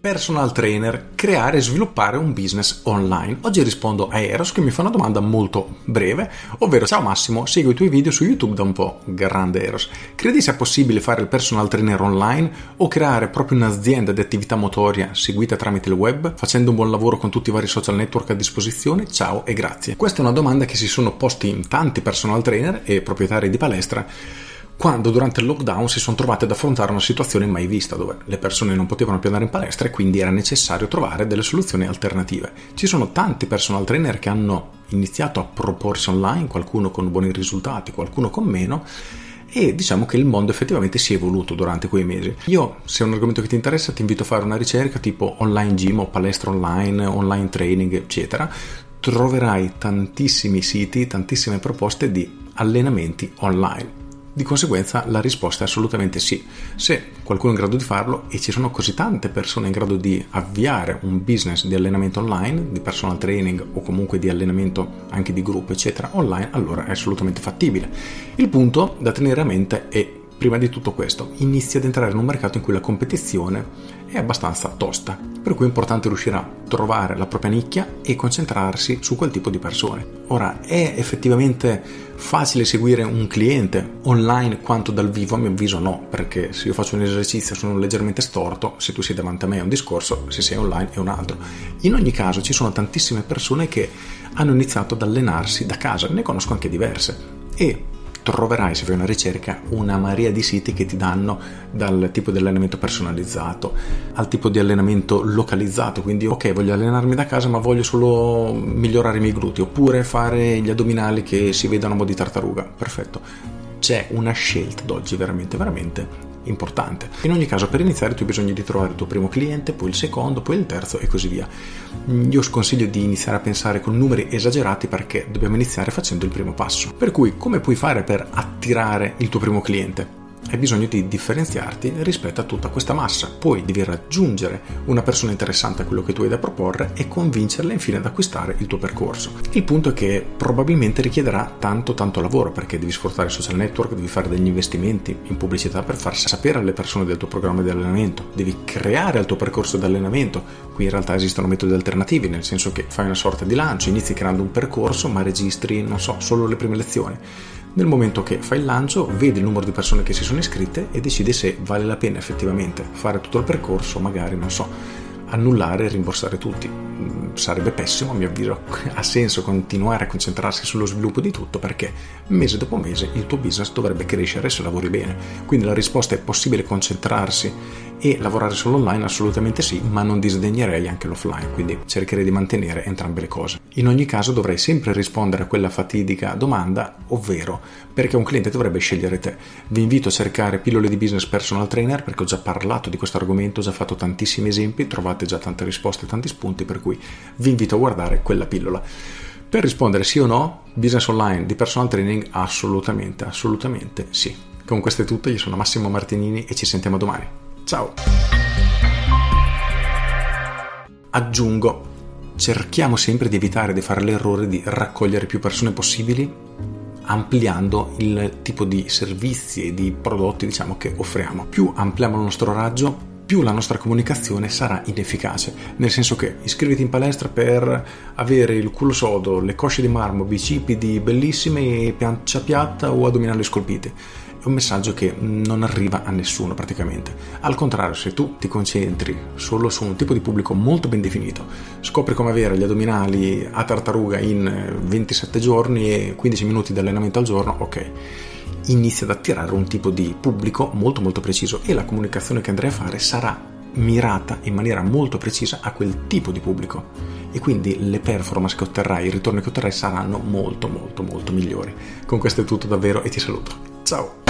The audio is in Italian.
personal trainer, creare e sviluppare un business online. Oggi rispondo a Eros che mi fa una domanda molto breve, ovvero ciao Massimo, seguo i tuoi video su YouTube da un po', grande Eros. Credi sia possibile fare il personal trainer online o creare proprio un'azienda di attività motoria seguita tramite il web, facendo un buon lavoro con tutti i vari social network a disposizione? Ciao e grazie. Questa è una domanda che si sono posti in tanti personal trainer e proprietari di palestra quando durante il lockdown si sono trovate ad affrontare una situazione mai vista dove le persone non potevano più andare in palestra e quindi era necessario trovare delle soluzioni alternative. Ci sono tanti personal trainer che hanno iniziato a proporsi online, qualcuno con buoni risultati, qualcuno con meno e diciamo che il mondo effettivamente si è evoluto durante quei mesi. Io, se è un argomento che ti interessa, ti invito a fare una ricerca tipo online gym o palestra online, online training, eccetera. Troverai tantissimi siti, tantissime proposte di allenamenti online. Di conseguenza la risposta è assolutamente sì. Se qualcuno è in grado di farlo e ci sono così tante persone in grado di avviare un business di allenamento online, di personal training o comunque di allenamento anche di gruppo, eccetera, online, allora è assolutamente fattibile. Il punto da tenere a mente è prima di tutto questo, inizia ad entrare in un mercato in cui la competizione è abbastanza tosta, per cui è importante riuscire a trovare la propria nicchia e concentrarsi su quel tipo di persone. Ora, è effettivamente facile seguire un cliente online quanto dal vivo? A mio avviso no, perché se io faccio un esercizio sono leggermente storto, se tu sei davanti a me è un discorso, se sei online è un altro. In ogni caso ci sono tantissime persone che hanno iniziato ad allenarsi da casa, ne conosco anche diverse e troverai se fai una ricerca una marea di siti che ti danno dal tipo di allenamento personalizzato al tipo di allenamento localizzato. Quindi ok voglio allenarmi da casa ma voglio solo migliorare i miei glutei oppure fare gli addominali che si vedono a mo' di tartaruga. Perfetto. C'è una scelta d'oggi veramente veramente importante. In ogni caso, per iniziare tu hai bisogno di trovare il tuo primo cliente, poi il secondo, poi il terzo e così via. Io sconsiglio di iniziare a pensare con numeri esagerati perché dobbiamo iniziare facendo il primo passo. Per cui, come puoi fare per attirare il tuo primo cliente? Hai bisogno di differenziarti rispetto a tutta questa massa. Poi devi raggiungere una persona interessante a quello che tu hai da proporre e convincerla infine ad acquistare il tuo percorso. Il punto è che probabilmente richiederà tanto tanto lavoro perché devi sfruttare i social network, devi fare degli investimenti in pubblicità per far sapere alle persone del tuo programma di allenamento, devi creare il tuo percorso di allenamento. Qui in realtà esistono metodi alternativi, nel senso che fai una sorta di lancio, inizi creando un percorso ma registri, non so, solo le prime lezioni nel momento che fai il lancio, vedi il numero di persone che si sono iscritte e decidi se vale la pena effettivamente fare tutto il percorso, magari, non so, annullare e rimborsare tutti. Sarebbe pessimo, a mio avviso, ha senso continuare a concentrarsi sullo sviluppo di tutto perché mese dopo mese il tuo business dovrebbe crescere se lavori bene. Quindi la risposta è possibile concentrarsi e lavorare solo online? Assolutamente sì, ma non disdegnerei anche l'offline, quindi cercherei di mantenere entrambe le cose. In ogni caso dovrei sempre rispondere a quella fatidica domanda, ovvero perché un cliente dovrebbe scegliere te. Vi invito a cercare pillole di business personal trainer perché ho già parlato di questo argomento, ho già fatto tantissimi esempi, trovate già tante risposte, tanti spunti, per cui vi invito a guardare quella pillola. Per rispondere sì o no, business online di personal training? Assolutamente, assolutamente sì. Con questo è tutto, io sono Massimo Martinini e ci sentiamo domani. Ciao! Aggiungo, cerchiamo sempre di evitare di fare l'errore di raccogliere più persone possibili ampliando il tipo di servizi e di prodotti diciamo, che offriamo. Più ampliamo il nostro raggio, più la nostra comunicazione sarà inefficace. Nel senso che iscriviti in palestra per avere il culo sodo, le cosce di marmo, bicipiti bellissime e pancia piatta o addominali scolpiti è un messaggio che non arriva a nessuno praticamente. Al contrario, se tu ti concentri solo su un tipo di pubblico molto ben definito, scopri come avere gli addominali a tartaruga in 27 giorni e 15 minuti di allenamento al giorno, ok, inizia ad attirare un tipo di pubblico molto molto preciso e la comunicazione che andrai a fare sarà mirata in maniera molto precisa a quel tipo di pubblico e quindi le performance che otterrai, i ritorni che otterrai saranno molto molto molto migliori. Con questo è tutto davvero e ti saluto. Ciao!